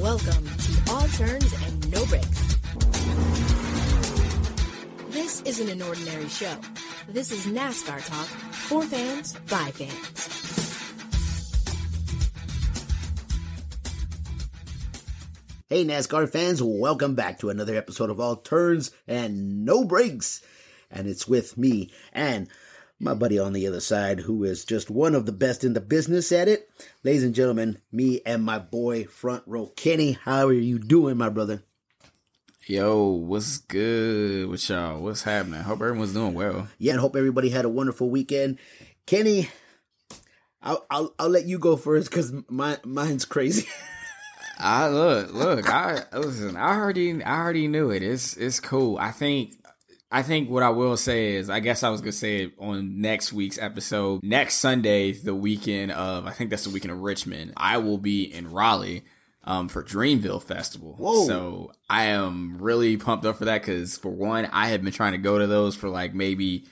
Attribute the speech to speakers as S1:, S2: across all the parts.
S1: Welcome to All Turns and No Breaks. This isn't an ordinary show. This is NASCAR talk for fans by fans.
S2: Hey, NASCAR fans, welcome back to another episode of All Turns and No Breaks. And it's with me and my buddy on the other side, who is just one of the best in the business at it. Ladies and gentlemen, me and my boy, Front Row Kenny. How are you doing, my brother?
S3: Yo, what's good with y'all? What's happening? Hope everyone's doing well.
S2: Yeah, and hope everybody had a wonderful weekend. Kenny, I'll I'll, I'll let you go first because my mine's crazy.
S3: I look, look. I listen. I already, I already knew it. It's, it's cool. I think, I think what I will say is, I guess I was gonna say it on next week's episode. Next Sunday, the weekend of, I think that's the weekend of Richmond. I will be in Raleigh. Um, for Dreamville Festival.
S2: Whoa.
S3: So I am really pumped up for that because for one, I have been trying to go to those for like maybe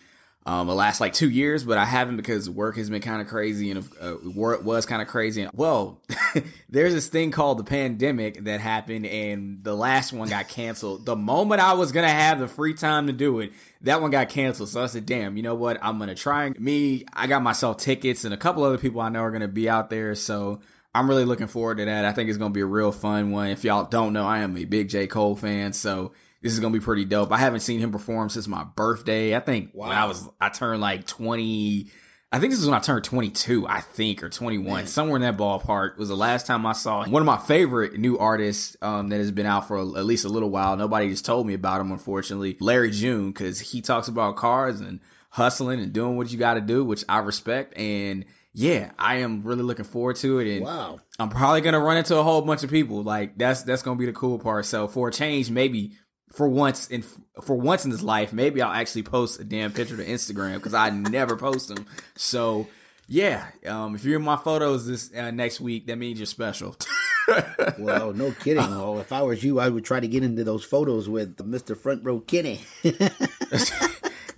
S3: um, the last like two years, but I haven't because work has been kind of crazy and uh, work was kind of crazy. And, well, there's this thing called the pandemic that happened, and the last one got canceled. The moment I was gonna have the free time to do it, that one got canceled. So I said, "Damn, you know what? I'm gonna try." Me, I got myself tickets, and a couple other people I know are gonna be out there. So I'm really looking forward to that. I think it's gonna be a real fun one. If y'all don't know, I am a big J Cole fan, so this is gonna be pretty dope. I haven't seen him perform since my birthday. I think when I was I turned like 20. I think this is when I turned 22, I think, or 21,
S2: Man.
S3: somewhere in that ballpark was the last time I saw him. One of my favorite new artists um, that has been out for a, at least a little while. Nobody just told me about him, unfortunately. Larry June, because he talks about cars and hustling and doing what you got to do, which I respect. And yeah, I am really looking forward to it. And
S2: Wow.
S3: I'm probably gonna run into a whole bunch of people. Like that's that's gonna be the cool part. So for a change, maybe for once in for once in this life, maybe I'll actually post a damn picture to Instagram because I never post them. So yeah, um, if you're in my photos this uh, next week, that means you're special.
S2: Well, no kidding. Oh, if I was you, I would try to get into those photos with Mr. Front Row Kenny.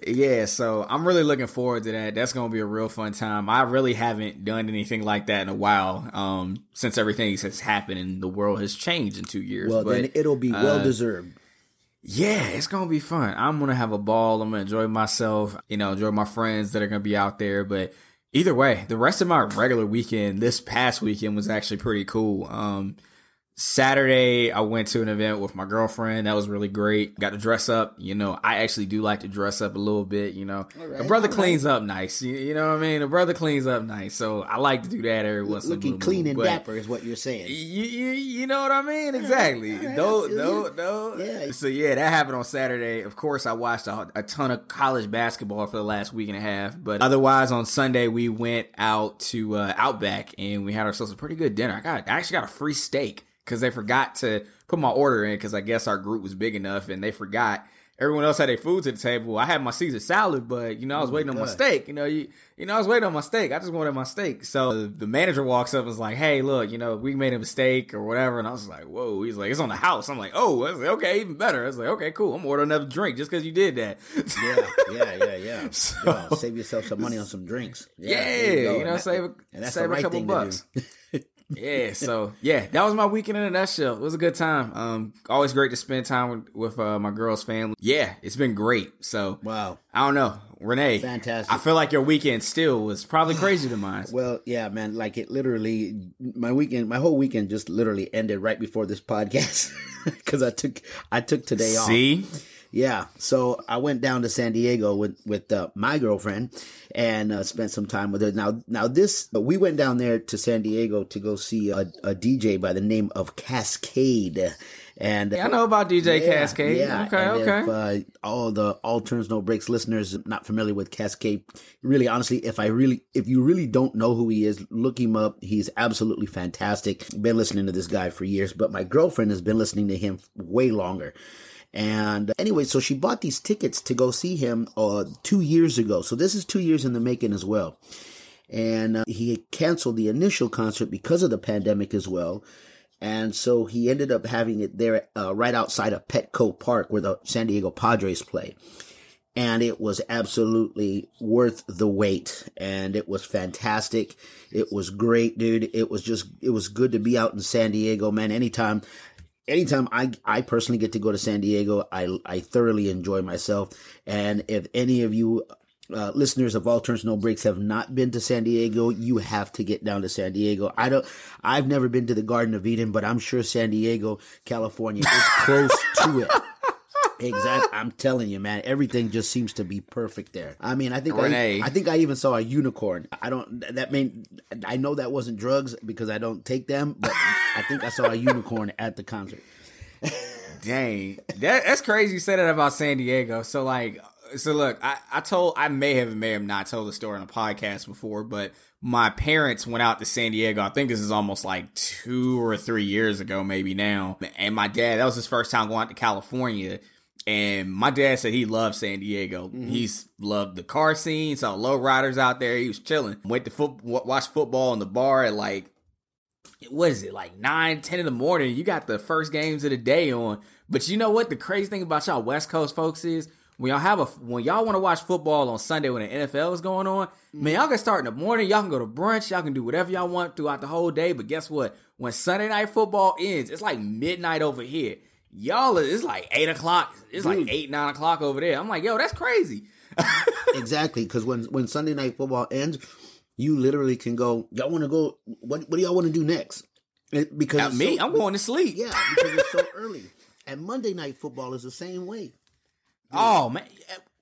S3: yeah, so I'm really looking forward to that. That's gonna be a real fun time. I really haven't done anything like that in a while, um, since everything has happened and the world has changed in two years.
S2: well,
S3: but,
S2: then it'll be well
S3: uh,
S2: deserved.
S3: Yeah, it's gonna be fun. I'm gonna have a ball. I'm gonna enjoy myself. You know, enjoy my friends that are gonna be out there. But either way, the rest of my regular weekend, this past weekend, was actually pretty cool. Um, Saturday, I went to an event with my girlfriend. That was really great. Got to dress up. You know, I actually do like to dress up a little bit. You know,
S2: right,
S3: a brother
S2: right.
S3: cleans up nice. You, you know what I mean? A brother cleans up nice. So I like to do that every once in a
S2: Looking clean and dapper is what you're saying.
S3: you, you, you know what I mean? Exactly.
S2: all right,
S3: no, no, no.
S2: Yeah.
S3: So yeah, that happened on Saturday. Of course, I watched a, a ton of college basketball for the last week and a half. But otherwise, on Sunday we went out to uh, Outback and we had ourselves a pretty good dinner. I got, I actually got a free steak because they forgot to put my order in because I guess our group was big enough and they forgot. Everyone else had their food to the table. I had my Caesar salad, but you know I was
S2: Oh,
S3: waiting on my steak. You know, you you know I was waiting on my steak. I just wanted my steak. So the manager walks up and is like, "Hey, look, you know we made a mistake or whatever." And I was like, "Whoa!" He's like, "It's on the house." I'm like, "Oh, I was like, okay, even better." I was like, "Okay, cool. I'm ordering another drink just because you did that."
S2: yeah, yeah, yeah, yeah.
S3: So-
S2: Yeah, save yourself some money on some drinks.
S3: Yeah,
S2: there
S3: you,
S2: go.
S3: know,
S2: And
S3: save a,
S2: and that's
S3: save
S2: the right
S3: a couple
S2: thing to do.
S3: bucks. yeah, so yeah, that was my weekend in a nutshell. It was a good time. Um, always great to spend time with, with uh, my girl's family. Yeah, it's been great. So
S2: Wow.
S3: I don't know, Renee.
S2: Fantastic.
S3: I feel like your weekend still was probably crazy to mine.
S2: Well, yeah, man. Like it literally, my weekend, my whole weekend just literally ended right before this podcast because I took I took today off.
S3: See,
S2: Yeah, so I went down to San Diego with with uh, my girlfriend and uh, spent some time with her. Now, now this we went down there to San Diego to go see a, a DJ by the name of Kaskade, and
S3: yeah, I know about DJ
S2: Yeah,
S3: Kaskade.
S2: Yeah.
S3: Okay,
S2: and
S3: okay.
S2: If, uh, all the all turns no breaks listeners not familiar with Kaskade, really honestly, if I really if you really don't know who he is, look him up. He's absolutely fantastic. Been listening to this guy for years, but my girlfriend has been listening to him way longer. And anyway, so she bought these tickets to go see him uh, two years ago. So this is two years in the making as well. And uh, he canceled the initial concert because of the pandemic as well. And so he ended up having it there uh, right outside of Petco Park where the San Diego Padres play. and it was absolutely worth the wait and it was fantastic it was great dude it was just it was good to be out in san diego man anytime anytime i i personally get to go to san diego i i thoroughly enjoy myself. And if any of you uh, listeners of all turns no breaks have not been to san diego you have to get down to san diego. I don't i've never been to the garden of eden but i'm sure san diego california is close to it Exactly. I'm telling you, man, everything just seems to be perfect there. I mean, I think I, I, think I even saw a unicorn. I don't that mean I know that wasn't drugs because I don't take them, but I think I saw a unicorn at the concert.
S3: Dang, that, that's crazy. You said that about San Diego. So like, so look, I, I told I may have may have not told the story on a podcast before, but my parents went out to San Diego. I think this is almost like two or three years ago, maybe now. And my dad, that was his first time going out to California. And my dad said he loved San Diego. Mm-hmm. He's loved the car scene, saw low riders out there. He was chilling. Went to foot, watch football in the bar at like, what is it, like 9, 10 in the morning. You got the first games of the day on. But you know what? The crazy thing about y'all West Coast folks is when y'all have a when y'all want to watch football on Sunday when the NFL is going on, man, y'all can start in the morning. Y'all can go to brunch. Y'all can do whatever y'all want throughout the whole day. But guess what? When Sunday night football ends, it's like midnight over here y'all it's like eight o'clock. It's Dude. like eight nine o'clock over there. I'm like, yo, that's crazy.
S2: exactly, because when when Sunday night football ends, you literally can go. Y'all want to go? What What do y'all want to do next?
S3: It, because Not me, so, I'm going to sleep.
S2: Yeah, because it's so early. And Monday night football is the same way.
S3: Oh man,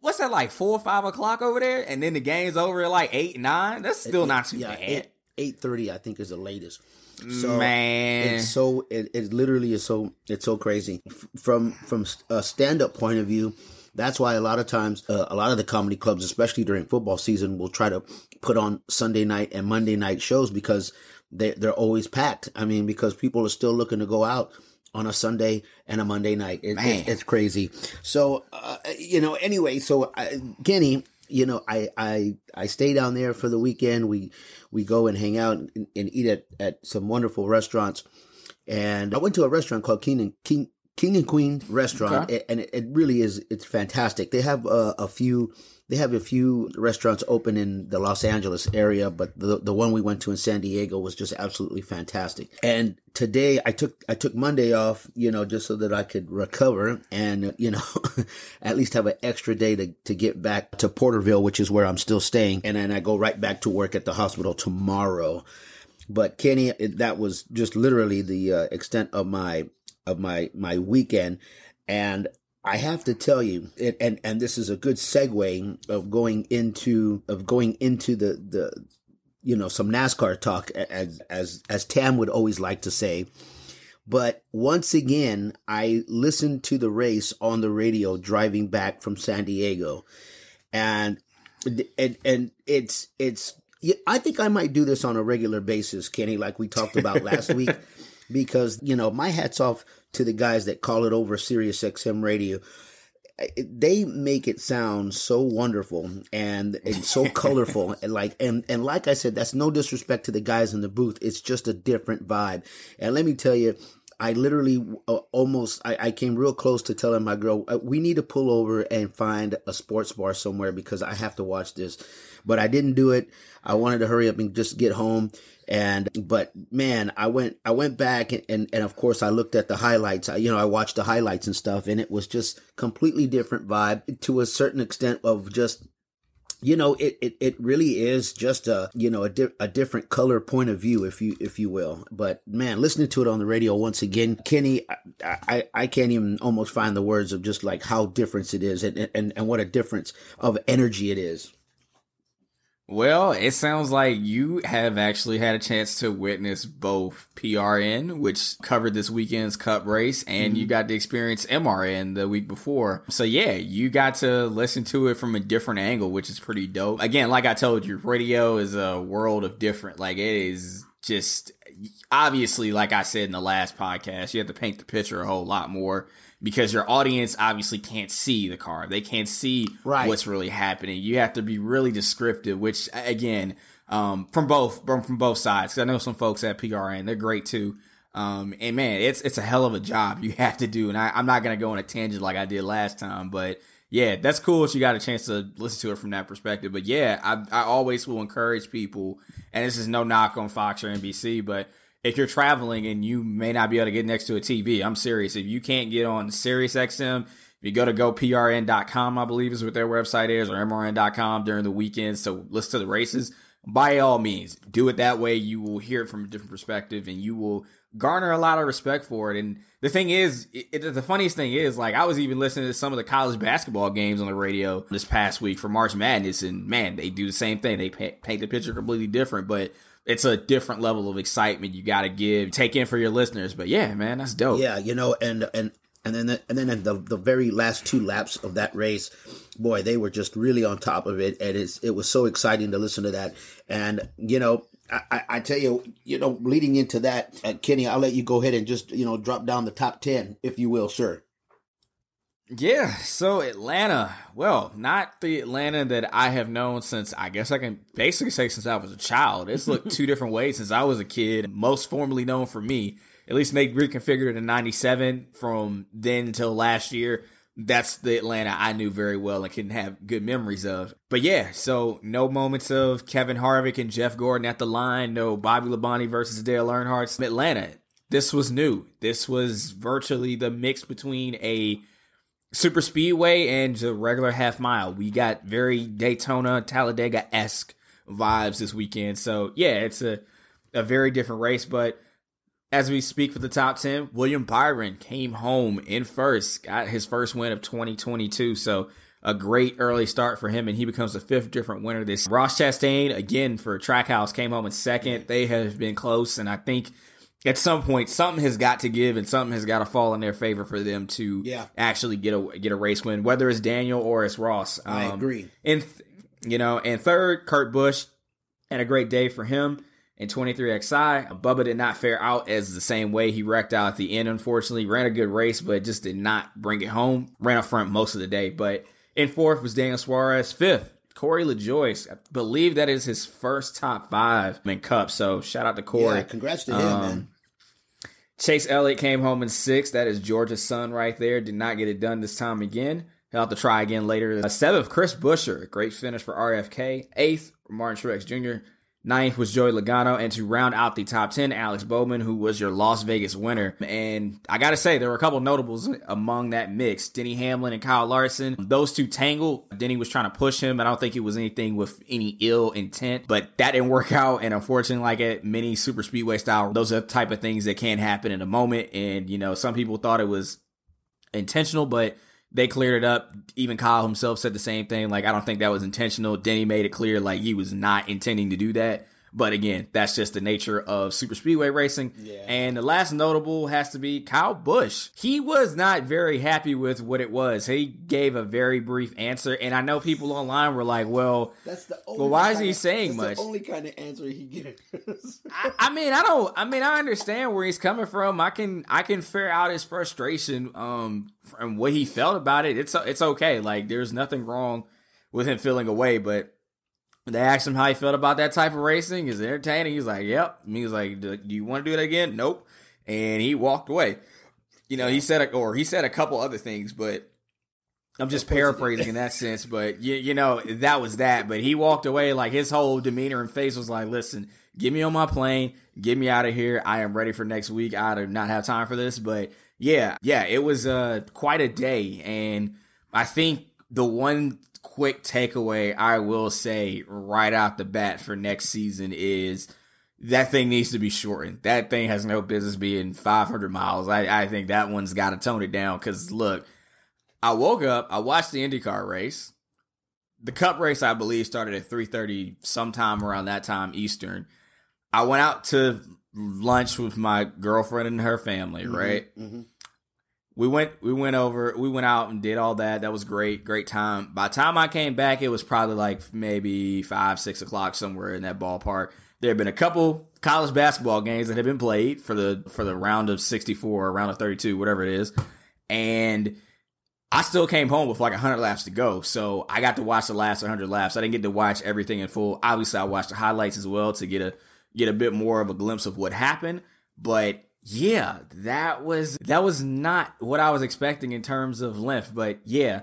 S3: what's that like four or five o'clock over there? And then the game's over at like eight nine. That's still it, not too yeah, bad.
S2: Eight thirty, I think, is the latest. So Man. it's so it, it literally is so it's so crazy from from a stand up point of view. That's why a lot of times, uh, a lot of the comedy clubs, especially during football season, will try to put on Sunday night and Monday night shows because they they're always packed. I mean, because people are still looking to go out on a Sunday and a Monday night. It, it, it's crazy. So, uh, you know, anyway, so uh, Kenny, you know, I, I, I stay down there for the weekend. We, we go and hang out and, and eat at, at some wonderful restaurants. And I went to a restaurant called King and King, King and Queen restaurant, okay. and it, it, really is, it's fantastic. They have uh, a few they have a few restaurants open in the Los Angeles area, but the the one we went to in San Diego was just absolutely fantastic. And today I took I took Monday off, you know, just so that I could recover and you know at least have an extra day to to get back to Porterville, which is where I'm still staying, and then I go right back to work at the hospital tomorrow. But Kenny, that was just literally the uh, extent of my of my my weekend and I have to tell you, and and this is a good segue of going into of going into the the you know some NASCAR talk as as as Tam would always like to say. But once again, I listened to the race on the radio driving back from San Diego, and and and it's it's I think I might do this on a regular basis, Kenny, like we talked about last week, because you know my hats off to the guys that call it over Sirius XM radio. They make it sound so wonderful and, and so colorful and like and and like I said, that's no disrespect to the guys in the booth. It's just a different vibe. And let me tell you, I literally uh, almost I, I, came real close to telling my girl uh, we need to pull over and find a sports bar somewhere because I have to watch this, but I didn't do it. I wanted to hurry up and just get home and, but man, I went, I went back and, and, and of course I looked at the highlights. I, you know, I watched the highlights and stuff and it was just completely different vibe to a certain extent of just you know it, it it really is just a you know a, di- a different color point of view if you if you will. But man listening to it on the radio once again kenny i i, I can't even almost find the words of just like how different it is and, and and what a difference of energy it is
S3: well, it sounds like you have actually had a chance to witness both PRN, which covered this weekend's cup race, and mm-hmm. you got to experience MRN the week before. So yeah, you got to listen to it from a different angle, which is pretty dope. Again, like I told you, radio is a world of different. Like it is just obviously, like I said in the last podcast, you have to paint the picture a whole lot more because your audience obviously can't see the car. They can't see right. what's really happening. You have to be really descriptive, which again, um, from both from, from both sides. Cause I know some folks at PRN, they're great too. Um, and man, it's it's a hell of a job you have to do. And I, I'm not gonna go on a tangent like I did last time, but yeah, that's cool if you got a chance to listen to it from that perspective. But yeah, I, I always will encourage people, and this is no knock on Fox or NBC, but if you're traveling and you may not be able to get next to a TV, I'm serious. If you can't get on Sirius XM, if you go to goprn.com, I believe is what their website is, or mrn.com during the weekends to listen to the races, by all means, do it that way. You will hear it from a different perspective and you will garner a lot of respect for it. And the thing is, it, it, the funniest thing is, like, I was even listening to some of the college basketball games on the radio this past week for March Madness, and man, they do the same thing. They paint, paint the picture completely different, but it's a different level of excitement you got to give, take in for your listeners. But yeah, man, that's dope.
S2: Yeah, you know, and and and then the, and then the the very last two laps of that race, boy, they were just really on top of it, and it's it was so exciting to listen to that. And you know, I, I tell you, you know, leading into that, uh, Kenny, I'll let you go ahead and just you know drop down the top ten, if you will, sir.
S3: Yeah, so Atlanta, well, not the Atlanta that I have known since I guess I can basically say since I was a child. It's looked two different ways since I was a kid. Most formally known for me, at least they reconfigured it in '97. From then until last year, that's the Atlanta I knew very well and can have good memories of. But yeah, so no moments of Kevin Harvick and Jeff Gordon at the line. No Bobby Labonte versus Dale Earnhardt. Atlanta, this was new. This was virtually the mix between a super speedway and a regular half mile. We got very Daytona, Talladega esque vibes this weekend. So yeah, it's a a very different race. But as we speak for the top ten, William Byron came home in first, got his first win of 2022. So a great early start for him, and he becomes the fifth different winner. This Ross Chastain again for Trackhouse came home in second. They have been close, and I think at some point something has got to give and something has got to fall in their favor for them to
S2: yeah.
S3: actually get a get a race win, whether it's Daniel or it's Ross.
S2: Um, I agree.
S3: And you know, and third, Kurt Busch, had a great day for him in 23XI. Bubba did not fare out as the same way. He wrecked out at the end, unfortunately. Ran a good race, but just did not bring it home. Ran up front most of the day. But in fourth was Daniel Suarez. Fifth, Corey LaJoie. I believe that is his first top five in Cup. So shout out to Corey.
S2: Yeah, congrats to him, um, man.
S3: Chase Elliott came home in sixth. That is Georgia's son right there. Did not get it done this time again. He'll have to try again later. Uh, seventh, Chris Buescher. Great finish for RFK. Eighth, Martin Truex Jr. Ninth was Joey Logano, and to round out the top 10, Alex Bowman, who was your Las Vegas winner. And I gotta say, there were a couple notables among that mix. Denny Hamlin and Kyle Larson. Those two tangled. Denny was trying to push him. I don't think it was anything with any ill intent, but that didn't work out. And unfortunately, like at many super speedway style, those are the type of things that can happen in a moment. And, you know, some people thought it was intentional, but they cleared it up. Even Kyle himself said the same thing. Like, I don't think that was intentional. Denny made it clear, like, he was not intending to do that. But again, that's just the nature of super speedway racing.
S2: Yeah.
S3: And the last notable has to be Kyle Busch. He was not very happy with what it was. He gave a very brief answer, and I know people online were like, "Well,
S2: that's the only
S3: well, why is he
S2: of,
S3: saying
S2: that's
S3: much?"
S2: The only kind of answer he gives.
S3: I, I, mean, I don't. I mean, I understand where he's coming from. I can, I can figure out his frustration um from what he felt about it. It's it's okay. Like, there's nothing wrong with him feeling away, but they asked him how he felt about that type of racing. Is it entertaining? He's like, "Yep." And he was like, "Do you want to do it again?" Nope. And he walked away. You know, he said, a, or he said a couple other things, but I'm just paraphrasing in that sense. But you, you know, that was that. But he walked away like his whole demeanor and face was like, "Listen, get me on my plane, get me out of here. I am ready for next week. I do not have time for this." But yeah, yeah, it was uh quite a day, and I think the one quick takeaway I will say right out the bat for next season is that thing needs to be shortened. That thing has no business being 500 miles. I, I think that one's got to tone it down because look, I woke up, I watched the IndyCar race. The Cup race, I believe, started at 3:30, sometime around that time Eastern. I went out to lunch with my girlfriend and her family, mm-hmm, right? Mm-hmm we went we went over we went out and did all that. That was great great time. By the time i came back it was probably like maybe five six o'clock somewhere in that ballpark. There have been a couple college basketball games that have been played for the for the round of 64 or round of 32 whatever it is. And i still came home with like 100 laps to go. So i got to watch the last 100 laps. I didn't get to watch everything in full. Obviously i watched the highlights as well to get a get a bit more of a glimpse of what happened. But yeah, that was that was not what I was expecting in terms of length, but yeah,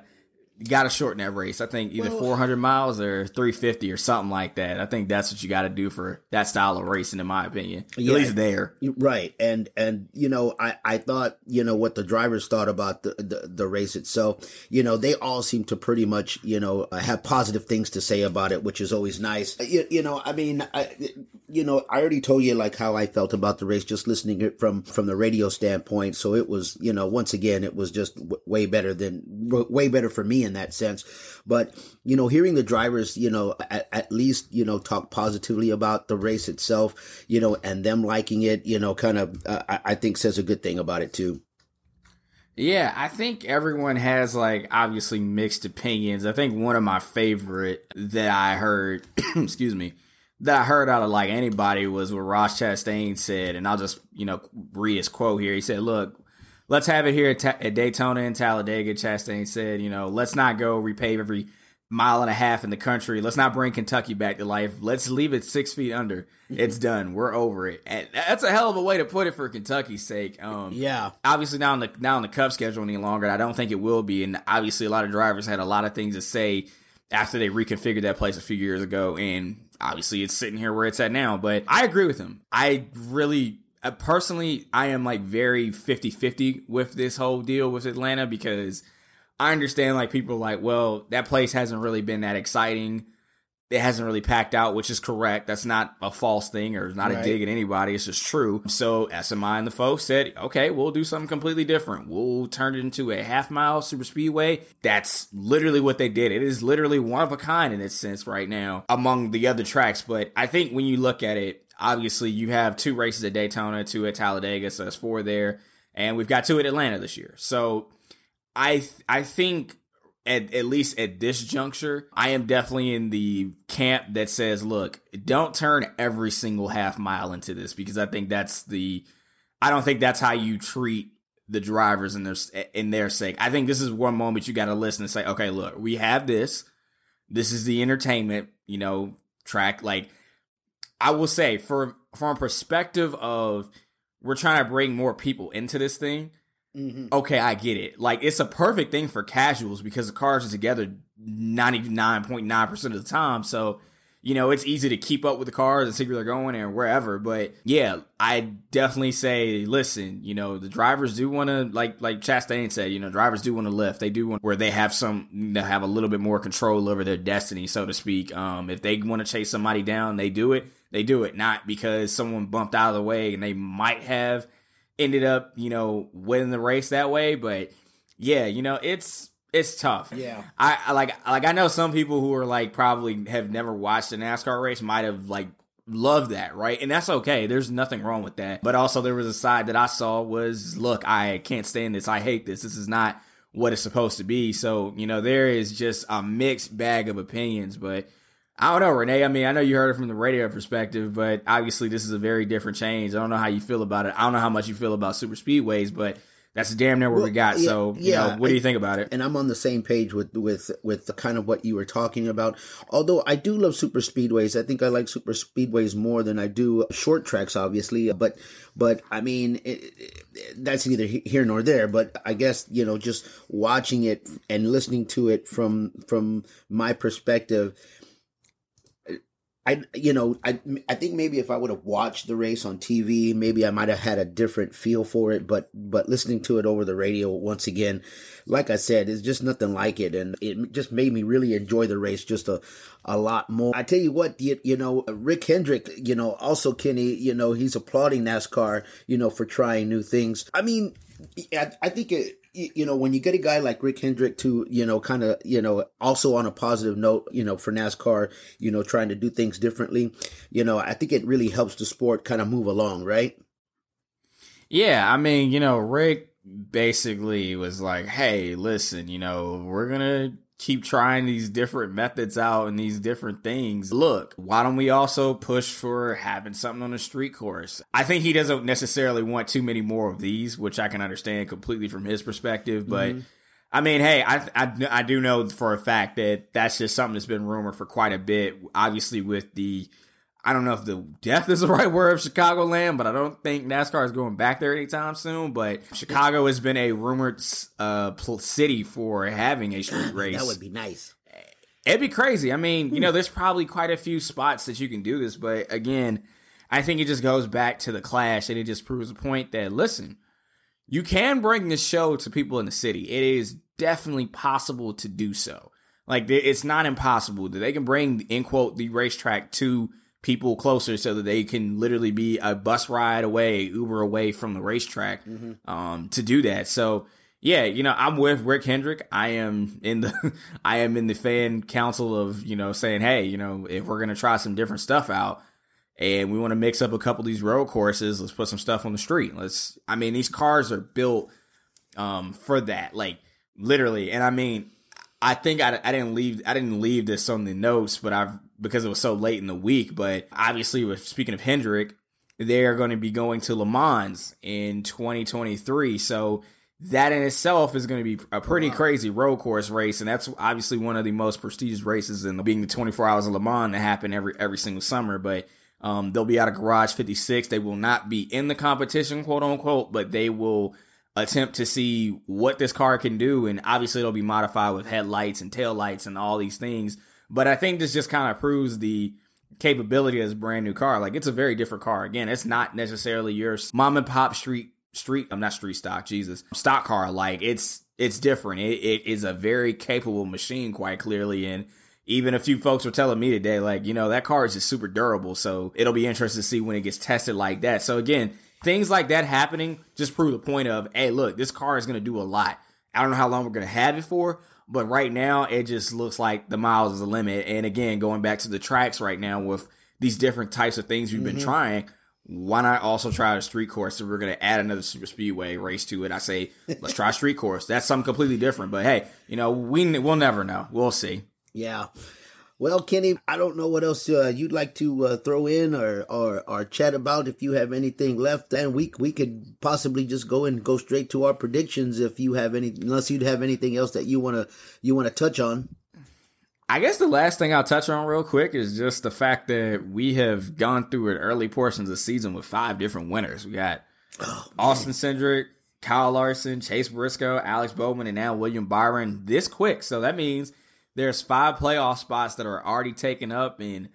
S3: got to shorten that race. I think either
S2: Well-
S3: 400 miles or 350 or something like that. I think that's what you got to do for that style of racing, in my opinion. At
S2: Yeah.
S3: least there.
S2: Right, and and you know, I I thought you know what the drivers thought about the the, the race itself. You know, they all seem to pretty much you know uh, have positive things to say about it, which is always nice. You, you know, I mean, I you know, I already told you like how I felt about the race just listening it from from the radio standpoint. So it was you know once again it was just w- way better than w- way better for me in that sense. But you know, hearing the drivers, you know, at, at least you know talk positively about the race itself, you know, and them liking it, you know, kind of uh, I, I think says a good thing about it too.
S3: Yeah, I think everyone has like obviously mixed opinions. I think one of my favorite that I heard, excuse me, that I heard out of like anybody was what Ross Chastain said, and I'll just you know read his quote here. He said, "Look, let's have it here at, Ta- at Daytona and Talladega." Chastain said, "You know, let's not go repave every mile and a half in the country. Let's not bring Kentucky back to life. Let's leave it six feet under. It's done. We're over it." And that's a hell of a way to put it for Kentucky's sake. Um,
S2: Yeah,
S3: obviously now in the now in the Cup schedule any longer. I don't think it will be. And obviously, a lot of drivers had a lot of things to say after they reconfigured that place a few years ago. And obviously, it's sitting here where it's at now. But I agree with him. I really. Personally, I am like very 50 50 with this whole deal with Atlanta because I understand like people are like, well, that place hasn't really been that exciting. It hasn't really packed out, which is correct. That's not a false thing or not
S2: Right.
S3: a dig at anybody. It's just true. So SMI and the folks said, okay, we'll do something completely different. We'll turn it into a half mile super speedway. That's literally what they did. It is literally one of a kind in its sense right now among the other tracks. But I think when you look at it, obviously you have two races at Daytona, two at Talladega, so that's four there. And we've got two at Atlanta this year. So I th- I think at at least at this juncture, I am definitely in the camp that says, look, don't turn every single half mile into this because I think that's the I don't think that's how you treat the drivers in their in their sake. I think this is one moment you got to listen and say, okay, look, we have this. This is the entertainment, you know, track. Like I will say, for from a perspective of we're trying to bring more people into this thing okay, I get it. Like it's a perfect thing for casuals because the cars are together 99.9% of the time. So, you know, it's easy to keep up with the cars and see where they're going and wherever. But yeah, I definitely say, listen, you know, the drivers do want to, like, like Chastain said, you know, drivers do want to lift. They do want where they have some, they have a little bit more control over their destiny, so to speak. Um, if they want to chase somebody down, they do it. They do it not because someone bumped out of the way and they might have ended up, you know, winning the race that way. But yeah, you know, it's it's tough.
S2: Yeah.
S3: I, I like like I know some people who are like probably have never watched a NASCAR race might have like loved that, right? And that's okay. There's nothing wrong with that. But also there was a side that I saw was look, I can't stand this. I hate this. This is not what it's supposed to be. So, you know, there is just a mixed bag of opinions, but I don't know, Renee. I mean, I know you heard it from the radio perspective, but obviously this is a very different change. I don't know how you feel about it. I don't know how much you feel about super speedways, but that's damn near what we got.
S2: yeah,
S3: so, you
S2: yeah,
S3: know, what do you think about it?
S2: and I'm on the same page with with with the kind of what you were talking about. Although I do love super speedways, I think I like super speedways more than I do short tracks, obviously. But but I mean, it, it, that's neither here nor there. But I guess you know, just watching it and listening to it from from my perspective. I you know I I think maybe if I would have watched the race on TV, maybe I might have had a different feel for it. But but listening to it over the radio once again, like I said, it's just nothing like it, and it just made me really enjoy the race just a a lot more. I tell you what, you, you know, Rick Hendrick, you know, also Kenny, you know, he's applauding NASCAR, you know, for trying new things. I mean, I, I think it you know, when you get a guy like Rick Hendrick to, you know, kind of, you know, also on a positive note, you know, for NASCAR, you know, trying to do things differently, you know, I think it really helps the sport kind of move along, right?
S3: Yeah, I mean, you know, Rick basically was like, "Hey, listen, you know, we're gonna keep trying these different methods out and these different things. Look, why don't we also push for having something on the street course?" I think he doesn't necessarily want too many more of these, which I can understand completely from his perspective, but. Mm-hmm. I mean, hey, I, I I do know for a fact that that's just something that's been rumored for quite a bit. Obviously, with the I don't know if the death is the right word of Chicagoland, but I don't think NASCAR is going back there anytime soon. But Chicago has been a rumored uh, city for having a street race.
S2: that would be nice.
S3: It'd be crazy. I mean, you know, there's probably quite a few spots that you can do this, but again, I think it just goes back to the clash and it just proves the point that listen, you can bring this show to people in the city. It is definitely possible to do so. Like it's not impossible that they can bring in quote the racetrack to people closer so that they can literally be a bus ride away, Uber away from the racetrack mm-hmm. um, to do that. So yeah, you know, I'm with Rick Hendrick. I am in the I am in the fan council of, you know, saying, hey, you know, if we're gonna try some different stuff out and we want to mix up a couple of these road courses, let's put some stuff on the street. Let's I mean, these cars are built um for that. Like literally. And I mean, I think I, I didn't leave I didn't leave this on the notes, but I've because it was so late in the week. But obviously, with speaking of Hendrick, they are going to be going to Le Mans in 2023. So that in itself is going to be a pretty wow. crazy road course race, and that's obviously one of the most prestigious races in being the 24 Hours of Le Mans that happen every every single summer. But um, they'll be out of Garage 56. They will not be in the competition, quote unquote, but they will attempt to see what this car can do. And obviously, it'll be modified with headlights and tail lights and all these things. But I think this just kind of proves the capability of this brand new car. Like it's a very different car. Again, it's not necessarily your mom and pop street street. I'm not street stock. Jesus, stock car. Like it's it's different. It, it is a very capable machine, quite clearly. And even a few folks were telling me today, like you know that car is just super durable. So it'll be interesting to see when it gets tested like that. So again, things like that happening just prove the point of, hey, look, this car is going to do a lot. I don't know how long we're going to have it for, but right now it just looks like the miles is the limit. And again, going back to the tracks right now with these different types of things we've mm-hmm. been trying, why not also try a street course? So we're going to add another super speedway race to it. I say, let's try street course. That's something completely different. But hey, you know, we we'll never know. We'll see.
S2: Yeah. Well, Kenny, I don't know what else uh, you'd like to uh, throw in or, or or chat about. If you have anything left, then we we could possibly just go and go straight to our predictions. If you have any, unless you'd have anything else that you wanna you wanna touch on.
S3: I guess the last thing I'll touch on real quick is just the fact that we have gone through an early portions of the season with five different winners. We got oh, Austin Cindric, Kyle Larson, Chase Briscoe, Alex Bowman, and now William Byron this quick. So that means there's five playoff spots that are already taken up. And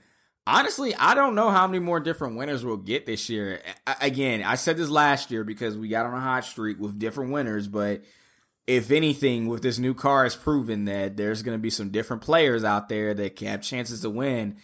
S3: honestly, I don't know how many more different winners we'll get this year. I, again, I said this last year because we got on a hot streak with different winners, but if anything, with this new car, has proven that there's going to be some different players out there that have chances to win.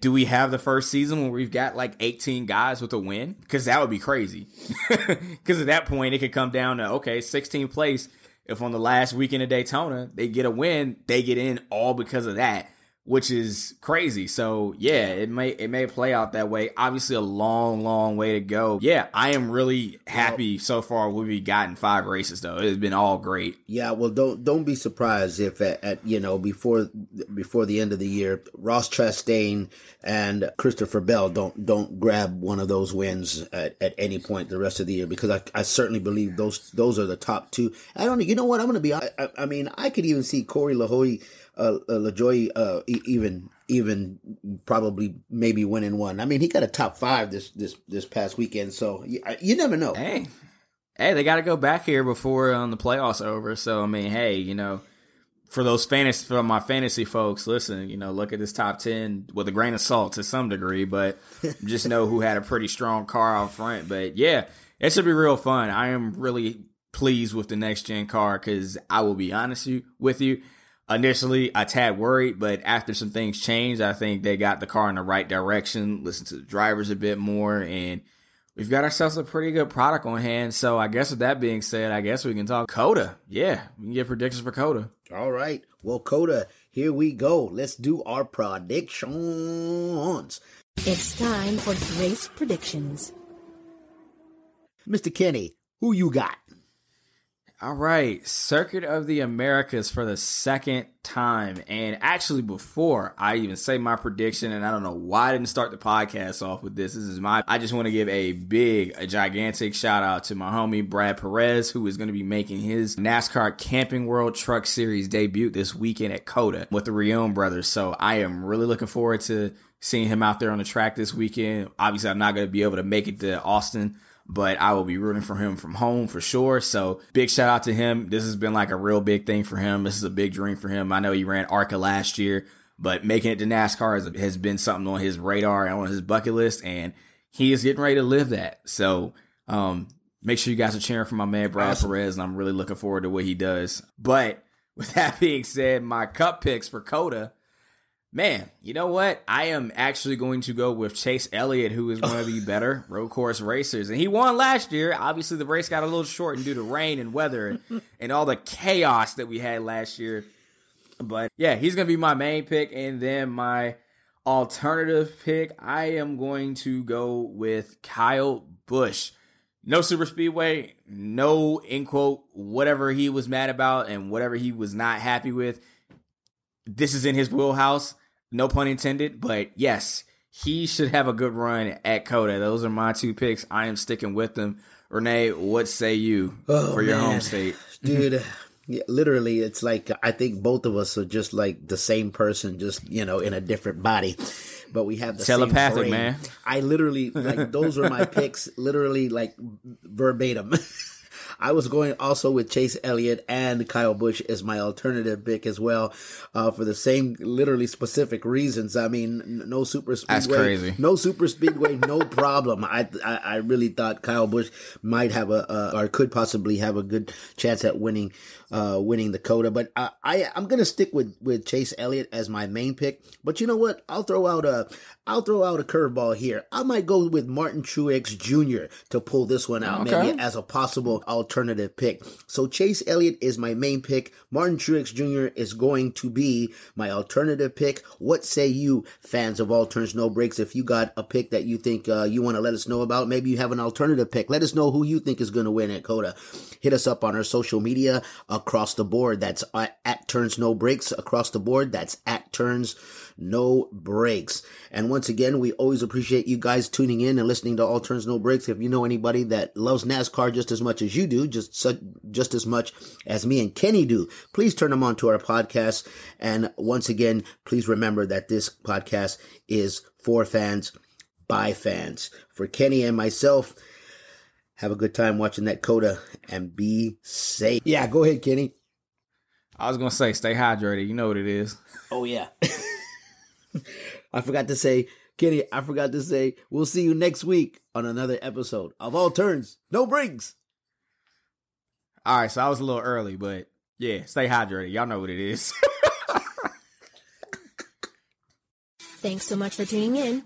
S3: do we have the first season where we've got like 18 guys with a win? Because that would be crazy. Because at that point, it could come down to okay, 16th place if on the last weekend of Daytona they get a win, they get in all because of that which is crazy. So yeah, it may it may play out that way. Obviously, a long, long way to go. Yeah, I am really happy well, so far. We've gotten five races though. It's been all great.
S2: Yeah, well, don't don't be surprised if at, at you know before before the end of the year, Ross Chastain and Christopher Bell don't don't grab one of those wins at, at any point the rest of the year because I, I certainly believe those those are the top two. I don't. You know what? I'm going to be. I, I, mean, I could even see Corey LaJoie uh, uh, LaJoie uh, even even probably maybe winning one. I mean, he got a top five this this this past weekend, so you, you never know.
S3: Hey, hey, they got to go back here before um, the playoffs over. So I mean, hey, you know, for those fantasy for my fantasy folks, listen, you know, look at this top ten with a grain of salt to some degree, but just know who had a pretty strong car out front. But yeah, it should be real fun. I am really pleased with the next gen car because I will be honest with you initially a tad worried, but after some things changed, I think they got the car in the right direction, listen to the drivers a bit more, and we've got ourselves a pretty good product on hand. So I guess with that being said, I guess we can talk COTA. Yeah, we can get predictions for COTA.
S2: All right. Well, COTA, here we go. Let's do our predictions.
S1: It's time for race predictions.
S2: Mr. Kenny, who you got?
S3: All right, Circuit of the Americas for the second time. And actually, before I even say my prediction, and I don't know why I didn't start the podcast off with this. This is my, I just want to give a big, a gigantic shout out to my homie Brad Perez, who is going to be making his NASCAR Camping World Truck Series debut this weekend at COTA with the Reaume brothers. So I am really looking forward to seeing him out there on the track this weekend. Obviously, I'm not going to be able to make it to Austin but I will be rooting for him from home for sure. So big shout out to him. This has been like a real big thing for him. This is a big dream for him. I know he ran ARCA last year, but making it to NASCAR has, has been something on his radar and on his bucket list, and he is getting ready to live that. So um, make sure you guys are cheering for my man Brad awesome. Perez, and I'm really looking forward to what he does. But with that being said, my cup picks for COTA Man, you know what? I am actually going to go with Chase Elliott, who is one of the better road course racers. And he won last year. Obviously, the race got a little shortened due to rain and weather and all the chaos that we had last year. But yeah, he's going to be my main pick. And then my alternative pick, I am going to go with Kyle Busch. No super speedway, no in quote, whatever he was mad about and whatever he was not happy with. This is in his wheelhouse no pun intended, but yes, he should have a good run at COTA. Those are my two picks. I am sticking with them. Renee, what say you oh, for your man. home state?
S2: Dude, yeah, literally, it's like I think both of us are just like the same person, just, you know, in a different body. But we have the telepathic, man. I literally, like, those are my picks, literally, like, verbatim. I was going also with Chase Elliott and Kyle Busch as my alternative pick as well, uh, for the same literally specific reasons. I mean, no super speedway, That's crazy. no super speedway, no problem. I, I, I really thought Kyle Busch might have a, or could possibly have a good chance at winning, uh, winning the COTA. But uh, I, I'm gonna stick with with Chase Elliott as my main pick. But you know what? I'll throw out a, I'll throw out a curveball here. I might go with Martin Truex Jr. to pull this one out, okay. maybe as a possible alternative pick. So Chase Elliott is my main pick. Martin Truex Jr. is going to be my alternative pick. What say you, fans of All Turns No Breaks? If you got a pick that you think uh, you want to let us know about, maybe you have an alternative pick. Let us know who you think is going to win at COTA. Hit us up on our social media across the board. That's at, at Turns No Breaks across the board. That's at Turns no breaks. And once again, we always appreciate you guys tuning in and listening to All Turns No Breaks. If you know anybody that loves NASCAR just as much as you do, just such, just as much as me and Kenny do, please turn them on to our podcast. And once again, please remember that this podcast is for fans by fans. For Kenny and myself, have a good time watching that COTA and be safe. Yeah, go ahead, Kenny.
S3: I was gonna say, stay hydrated. You know what it is.
S2: Oh yeah. I forgot to say, Kenny, I forgot to say, we'll see you next week on another episode of All Turns, No Breaks.
S3: All right, so I was a little early, but yeah, stay hydrated. Y'all know what it is.
S1: Thanks so much for tuning in.